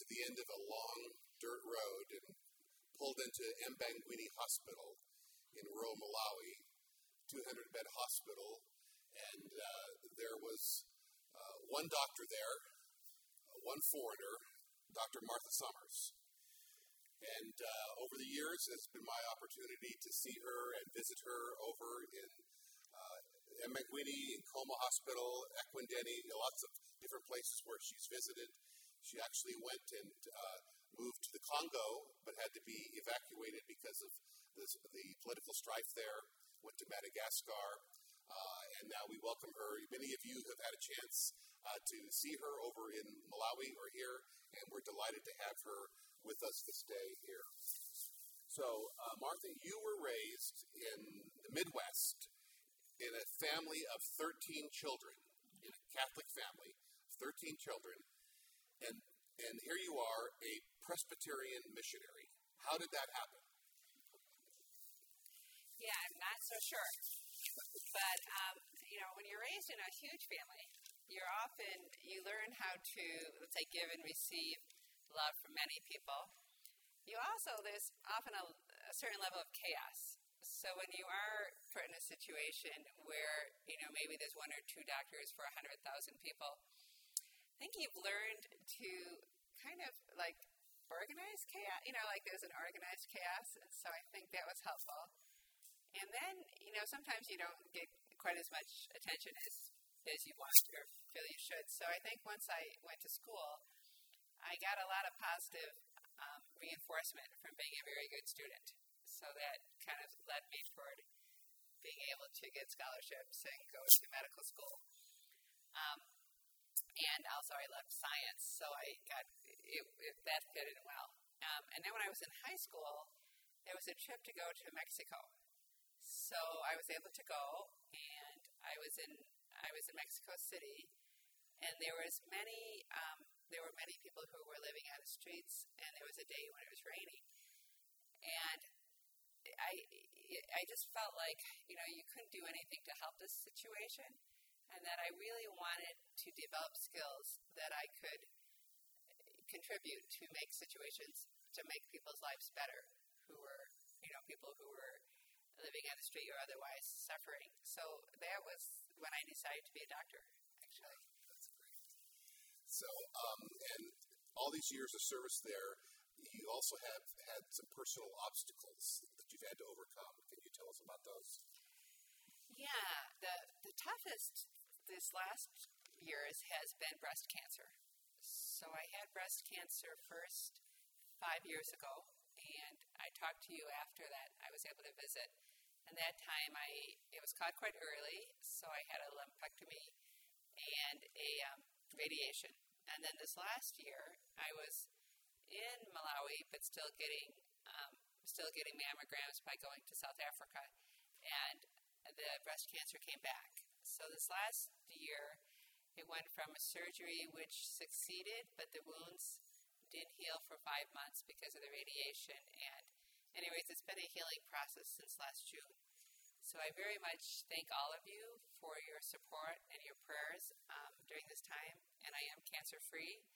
to the end of a long dirt road and pulled into Mbangweni Hospital in rural Malawi, 200 bed hospital, and uh, there was uh, one doctor there, uh, one foreigner, Dr. Martha Summers. And uh, over the years, it's been my opportunity to see her and visit her over in uh, Mbangweni, Nkhoma Hospital, Ekwendeni, lots of different places where she's visited. She actually went and uh, moved to the Congo, but had to be evacuated because of the, the political strife there. Went to Madagascar, uh, and now we welcome her. Many of you have had a chance uh, to see her over in Malawi or here, and we're delighted to have her with us this day here. So, uh, Martha, you were raised in the Midwest in a family of 13 children, in a Catholic family, 13 children, and, and here you are, a Presbyterian missionary. How did that happen? Yeah, I'm not so sure. But, um, you know, when you're raised in a huge family, you're often, you learn how to, let's say, give and receive love from many people. You also, there's often a, a certain level of chaos. So when you are put in a situation where, you know, maybe there's one or two doctors for 100,000 people, think you've learned to kind of like organize chaos. You know, like there's an organized chaos. And so I think that was helpful. And then, you know, sometimes you don't get quite as much attention as, as you want or feel you should. So I think once I went to school, I got a lot of positive um, reinforcement from being a very good student. So that kind of led me toward being able to get scholarships and go to medical school. Um, and also, I loved science, so I got it, it, that fit in well. Um, and then when I was in high school, there was a trip to go to Mexico. So I was able to go, and I was in I was in Mexico City, and there was many um, there were many people who were living on the streets, and there was a day when it was raining, and I I just felt like you know you couldn't do anything to help this situation, and that I really wanted to develop skills that I could contribute to make situations to make people's lives better who were you know people who were living on the street or otherwise suffering. So that was when I decided to be a doctor, actually. That's great. So, um, and all these years of service there, you also have had some personal obstacles that you've had to overcome. Can you tell us about those? Yeah, the, the toughest this last year has been breast cancer. So I had breast cancer first five years ago, and I talked to you after that. I was able to visit, and that time I it was caught quite early, so I had a lumpectomy and a um, radiation. And then this last year, I was in Malawi, but still getting um, still getting mammograms by going to South Africa, and the breast cancer came back. So this last year, it went from a surgery which succeeded, but the wounds didn't heal for five months because of the radiation. And, anyways, it's been a healing process since last June. So I very much thank all of you for your support and your prayers um, during this time. And I am cancer free,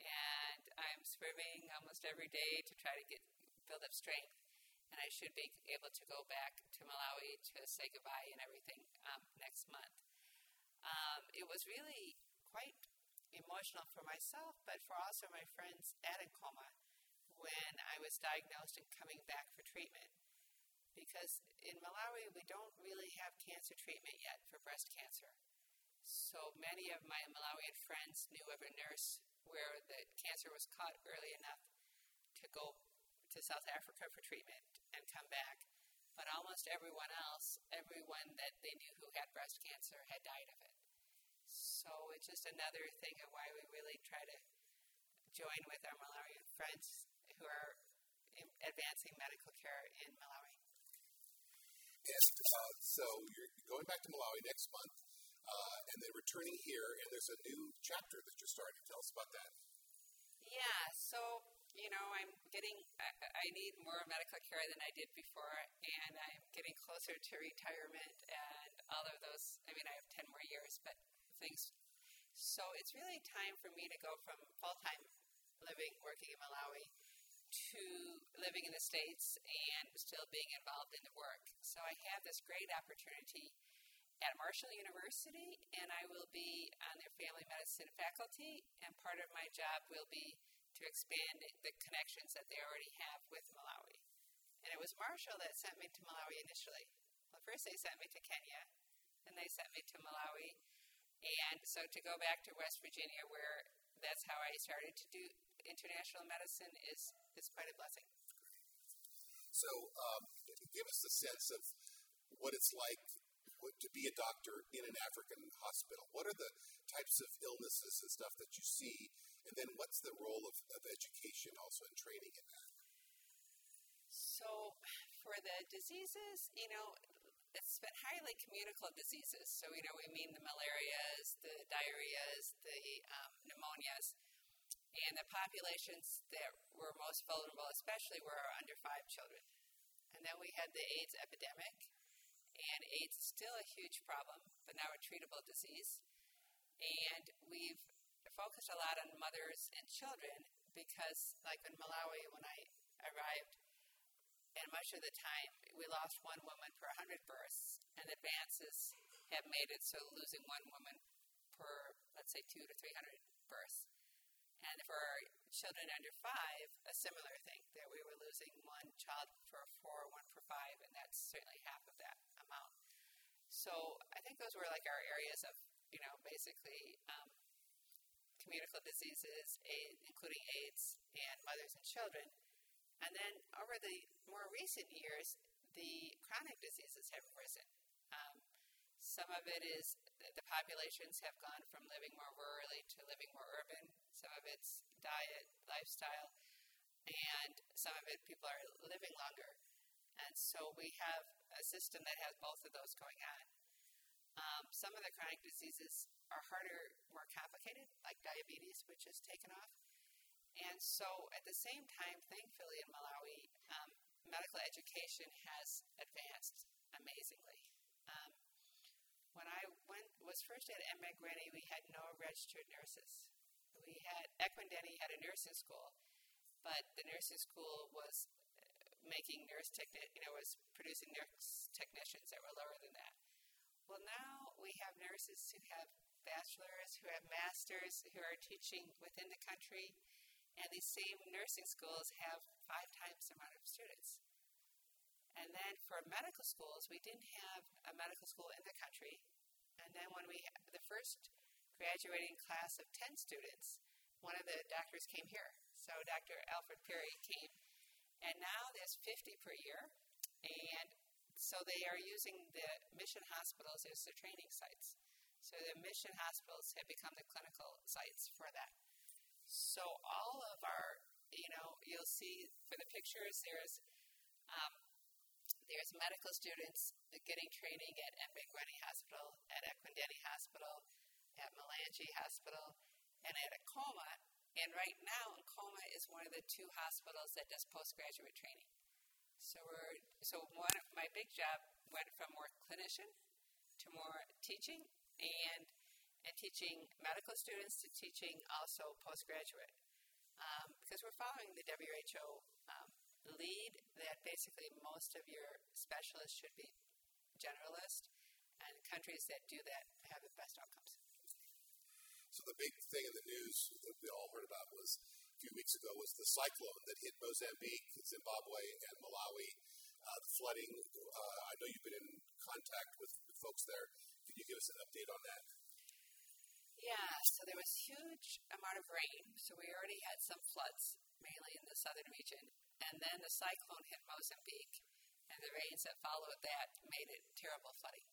and I'm swimming almost every day to try to get build up strength. And I should be able to go back to Malawi to say goodbye and everything um, next month. Um, it was really quite emotional for myself, but for also my friends at Nkhoma when I was diagnosed and coming back for treatment. Because in Malawi, we don't really have cancer treatment yet for breast cancer. So many of my Malawian friends knew of a nurse where the cancer was caught early enough to go to South Africa for treatment and come back. But almost everyone else, everyone that they knew who had breast cancer, had died of it. So it's just another thing of why we really try to join with our Malawian friends who are advancing medical care in Malawi. And uh, so you're going back to Malawi next month, uh, and then returning here, and there's a new chapter that you're starting. Tell us about that. Yeah, so you know, I'm getting, I, need more medical care than I did before, and I'm getting closer to retirement and all of those. I mean, I have 10 more years, but things. So it's really time for me to go from full time living, working in Malawi, to living in the States and still being involved in the work. So I have this great opportunity at Marshall University, and I will be on their family medicine faculty, and part of my job will be to expand the connections that they already have with Malawi. And it was Marshall that sent me to Malawi initially. Well, first they sent me to Kenya, then they sent me to Malawi, and so to go back to West Virginia, where that's how I started to do international medicine, is is quite a blessing. So, um, give us a sense of what it's like to be a doctor in an African hospital? What are the types of illnesses and stuff that you see? And then what's the role of, of education also in training in that? So, for the diseases, you know, it's been highly communicable diseases. So, you know, we mean the malarias, the diarrheas, the um, pneumonias. And the populations that were most vulnerable, especially, were our under five children. And then we had the AIDS epidemic, and AIDS is still a huge problem, but now a treatable disease. And we've focused a lot on mothers and children because, like in Malawi, when I arrived, and much of the time we lost one woman per 100 births, and advances have made it so losing one woman per, let's say, two to 300 births. And for children under five, a similar thing, that we were losing one child per four, one per five, and that's certainly half of that amount. So I think those were like our areas of, you know, basically um, communicable diseases, including AIDS, and mothers and children. And then over the more recent years, the chronic diseases have risen. Um, some of it is the populations have gone from living more rurally to living more urban. Some of it's diet, lifestyle, and some of it people are living longer. And so we have a system that has both of those going on. Um, some of the chronic diseases are harder, more complicated, like diabetes, which has taken off. And so at the same time, thankfully in Malawi, um, medical education has advanced amazingly. Um, when I went was first at Mbangweni, we had no registered nurses. We had Ekwendeni had a nursing school, but the nursing school was uh, making nurse techni- you know was producing nurse technicians that were lower than that. Well, now we have nurses who have bachelors, who have masters, who are teaching within the country, and these same nursing schools have five times the amount of students. And then for medical schools, we didn't have a medical school in the country. And then when we had the first graduating class of 10 students, one of the doctors came here. So Dr. Alfred Perry came. And now there's 50 per year. And so they are using the mission hospitals as their training sites. So the mission hospitals have become the clinical sites for that. So all of our, you know, you'll see for the pictures, there's um, there's medical students getting training at Mbangweni Hospital, at Ekwendeni Hospital, at Mulanje Hospital, and at Nkhoma. And right now, Nkhoma is one of the two hospitals that does postgraduate training. So we're so one my big job went from more clinician to more teaching and and teaching medical students to teaching also postgraduate um, because we're following the WHO um, lead that basically most of your specialists should be generalist, and countries that do that have the best outcomes. So the big thing in the news that we all heard about was few weeks ago was the cyclone that hit Mozambique, Zimbabwe, and Malawi. Uh, the flooding. Uh, I know you've been in contact with the folks there. Can you give us an update on that? Yeah, so there was huge amount of rain. So we already had some floods, mainly in the southern region. And then the cyclone hit Mozambique, and the rains that followed that made it terrible flooding.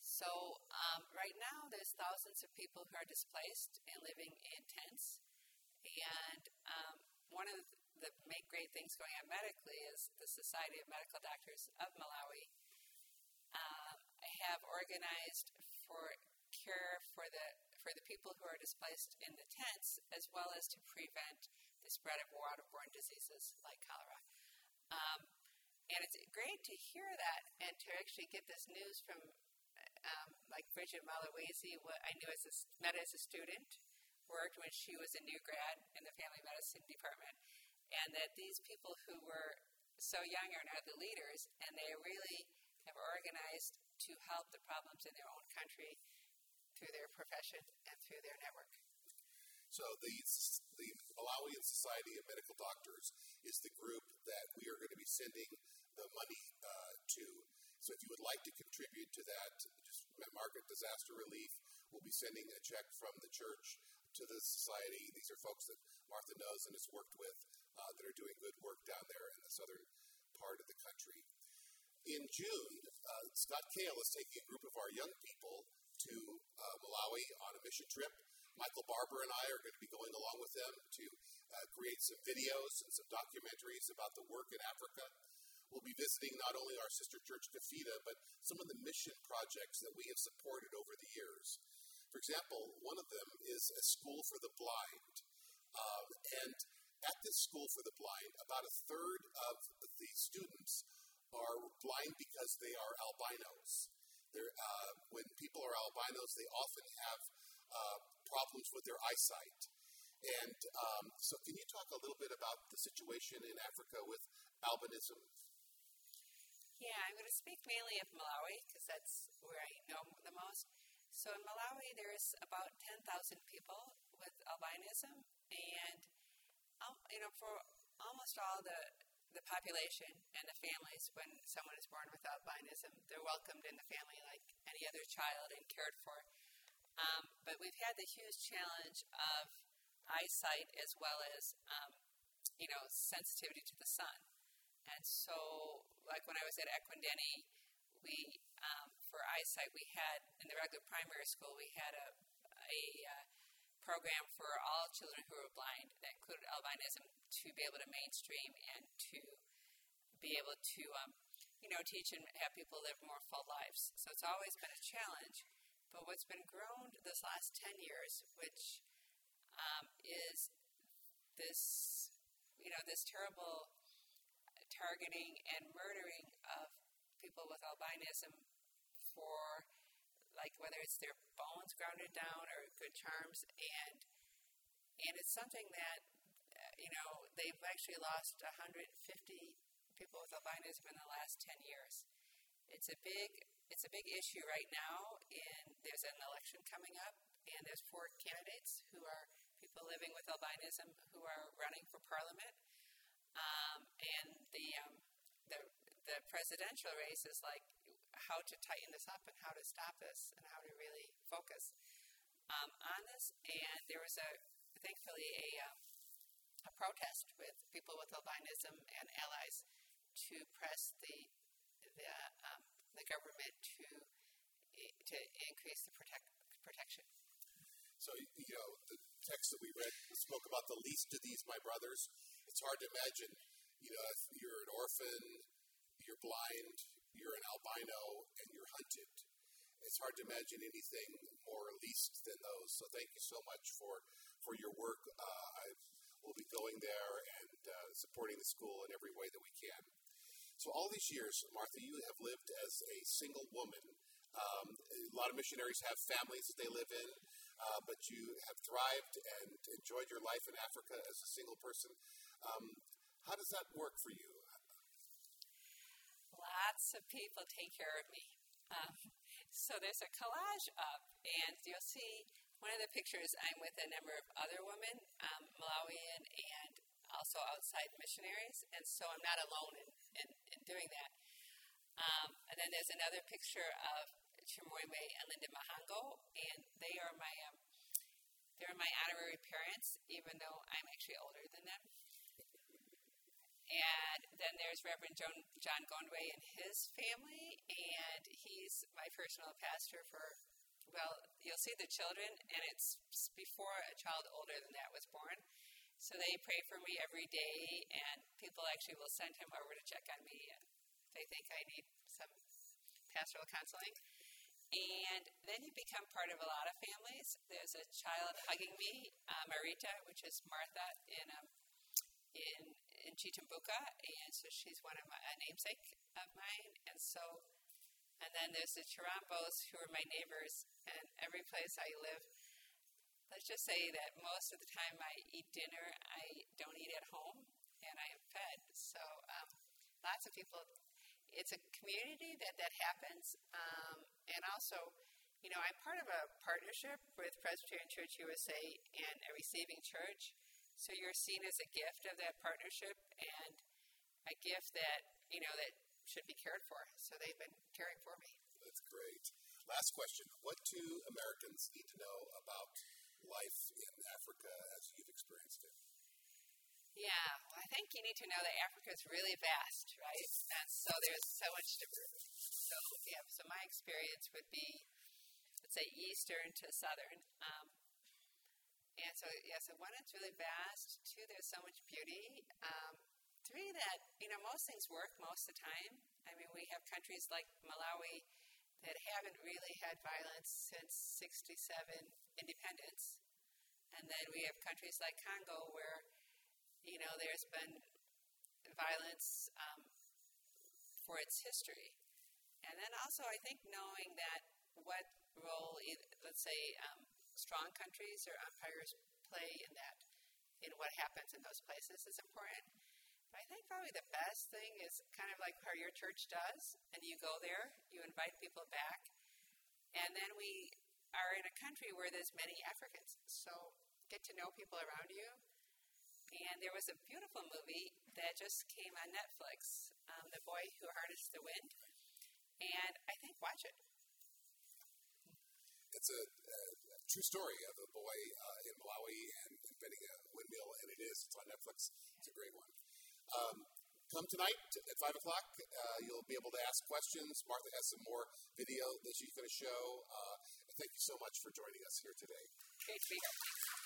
So um, right now, there's thousands of people who are displaced and living in tents. And um, one of the main great things going on medically is the Society of Medical Doctors of Malawi um, have organized for care for the for the people who are displaced in the tents, as well as to prevent the spread of waterborne diseases like cholera. Um, and it's great to hear that and to actually get this news from, um, like Bridget Malewezi, what I knew as a, met as a student, worked when she was a new grad in the family medicine department, and that these people who were so young are now the leaders, and they really have organized to help the problems in their own country through their profession and through their network. So the, the Malawian Society of Medical Doctors is the group that we are going to be sending the money uh, to. So if you would like to contribute to that, just Margaret Disaster Relief we'll be sending a check from the church to the society. These are folks that Martha knows and has worked with uh, that are doing good work down there in the southern part of the country. In June, uh, Scott Kale is taking a group of our young people to uh, Malawi on a mission trip. Michael Barber and I are going to be going along with them to uh, create some videos and some documentaries about the work in Africa. We'll be visiting not only our sister church, Kafida, but some of the mission projects that we have supported over the years. For example, one of them is a school for the blind. Um, and at this school for the blind, about a third of the students are blind because they are albinos. Uh, when people are albinos, they often have uh, problems with their eyesight. And um, so, can you talk a little bit about the situation in Africa with albinism? Yeah, I'm going to speak mainly of Malawi because that's where I know the most. So in Malawi, there's about 10,000 people with albinism, and um, you know, for almost all the the population and the families, when someone is born with albinism, they're welcomed in the family like any other child and cared for. Um, but we've had the huge challenge of eyesight as well as um, you know sensitivity to the sun. And so, like when I was at Ekwendeni, we um, for eyesight we had in the regular primary school we had a a uh, program for all children who were blind that included albinism to be able to mainstream and to be able to um, you know teach and have people live more full lives. So it's always been a challenge. But what's been grown this last 10 years, which um, is this, you know, this terrible targeting and murdering of people with albinism for like whether it's their bones grounded down or good charms and and it's something that uh, you know they've actually lost 150 people with albinism in the last 10 years. It's a big it's a big issue right now and there's an election coming up and there's four candidates who are people living with albinism who are running for parliament. Um, and the, um, the the presidential race is like how to tighten this up and how to stop this and how to really focus um, on this. And there was a thankfully a um, a protest with people with albinism and allies to press the the um, the government to to increase the protect, protection. So you know the text that we read spoke about the least of these, my brothers. It's hard to imagine, you know, if you're an orphan, you're blind, you're an albino. It's hard to imagine anything more least than those. So thank you so much for for your work. Uh, I will be going there and uh, supporting the school in every way that we can. So all these years, Martha, you have lived as a single woman. Um, a lot of missionaries have families that they live in uh, but you have thrived and enjoyed your life in Africa as a single person. Um, how does that work for you? Lots of people take care of me. Um, so there's a collage up, and you'll see one of the pictures. I'm with a number of other women, um, Malawian and also outside missionaries, and so I'm not alone in, in, in doing that. Um, and then there's another picture of Chimoime and Linda Mahango, and they are my um, they're my honorary parents, even though I'm actually older than them. And then there's Reverend John, John Gondway and his family, and he's my personal pastor for, well, you'll see the children, and it's before a child older than that was born. So they pray for me every day, and people actually will send him over to check on me, and they think I need some pastoral counseling. And then you become part of a lot of families. There's a child hugging me, uh, Marita, which is Martha in um, in in Chitumbuka, and so she's one of my a namesake of mine. And so, and then there's the Chirambos, who are my neighbors, and every place I live, let's just say that most of the time I eat dinner, I don't eat at home, and I am fed. So um, lots of people. It's a community that that happens, um, and also, you know, I'm part of a partnership with Presbyterian Church USA and a receiving church. So you're seen as a gift of that partnership and a gift that you know that should be cared for. So they've been caring for me. That's great. Last question: What do Americans need to know about life in Africa as you've experienced it? Yeah, well, I think you need to know that Africa is really vast, right? And so there's so much to So yeah, so my experience would be, let's say, eastern to southern. Um, and so yeah, so one, it's really vast. Two, there's so much beauty. Um, three, that you know most things work most of the time. I mean, we have countries like Malawi that haven't really had violence since '67 independence, and then we have countries like Congo where you know, there's been violence um, for its history. And then also, I think knowing that what role, let's say, um, strong countries or empires play in that, in what happens in those places is important. But I think probably the best thing is kind of like how your church does, and you go there, you invite people back, and then we are in a country where there's many Africans. So get to know people around you, and there was a beautiful movie that just came on Netflix, um, The Boy Who Harnessed the Wind. And I think watch it. It's a, a true story of a boy uh, in Malawi and inventing a windmill, and it is. It's on Netflix. It's a great one. Um, come tonight at 5 o'clock. Uh, you'll be able to ask questions. Martha has some more video that she's going to show. Uh, thank you so much for joining us here today. Be here.